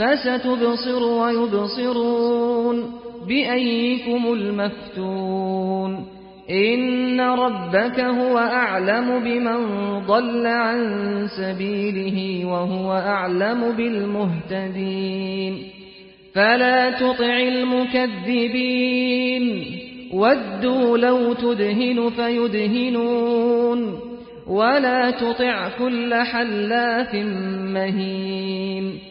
فستبصر ويبصرون بأيكم المفتون إن ربك هو أعلم بمن ضل عن سبيله وهو أعلم بالمهتدين فلا تطع المكذبين ودوا لو تدهن فيدهنون ولا تطع كل حلاف مهين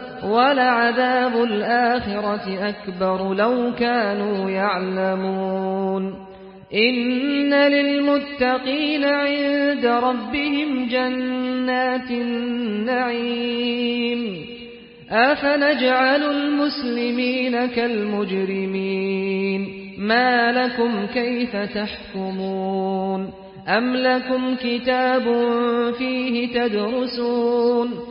ولعذاب الآخرة أكبر لو كانوا يعلمون. إن للمتقين عند ربهم جنات النعيم. أفنجعل المسلمين كالمجرمين؟ ما لكم كيف تحكمون؟ أم لكم كتاب فيه تدرسون؟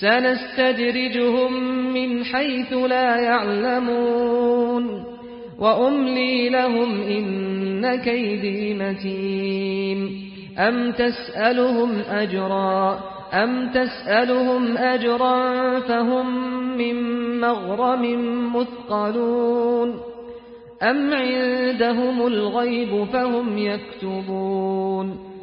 سنستدرجهم من حيث لا يعلمون وأملي لهم إن كيدي متين أم تسألهم أجرا أم تسألهم أجرا فهم من مغرم مثقلون أم عندهم الغيب فهم يكتبون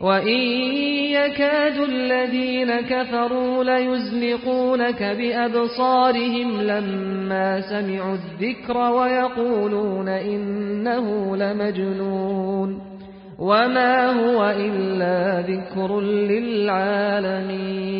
وإن يكاد الذين كفروا ليزلقونك بأبصارهم لما سمعوا الذكر ويقولون إنه لمجنون وما هو إلا ذكر للعالمين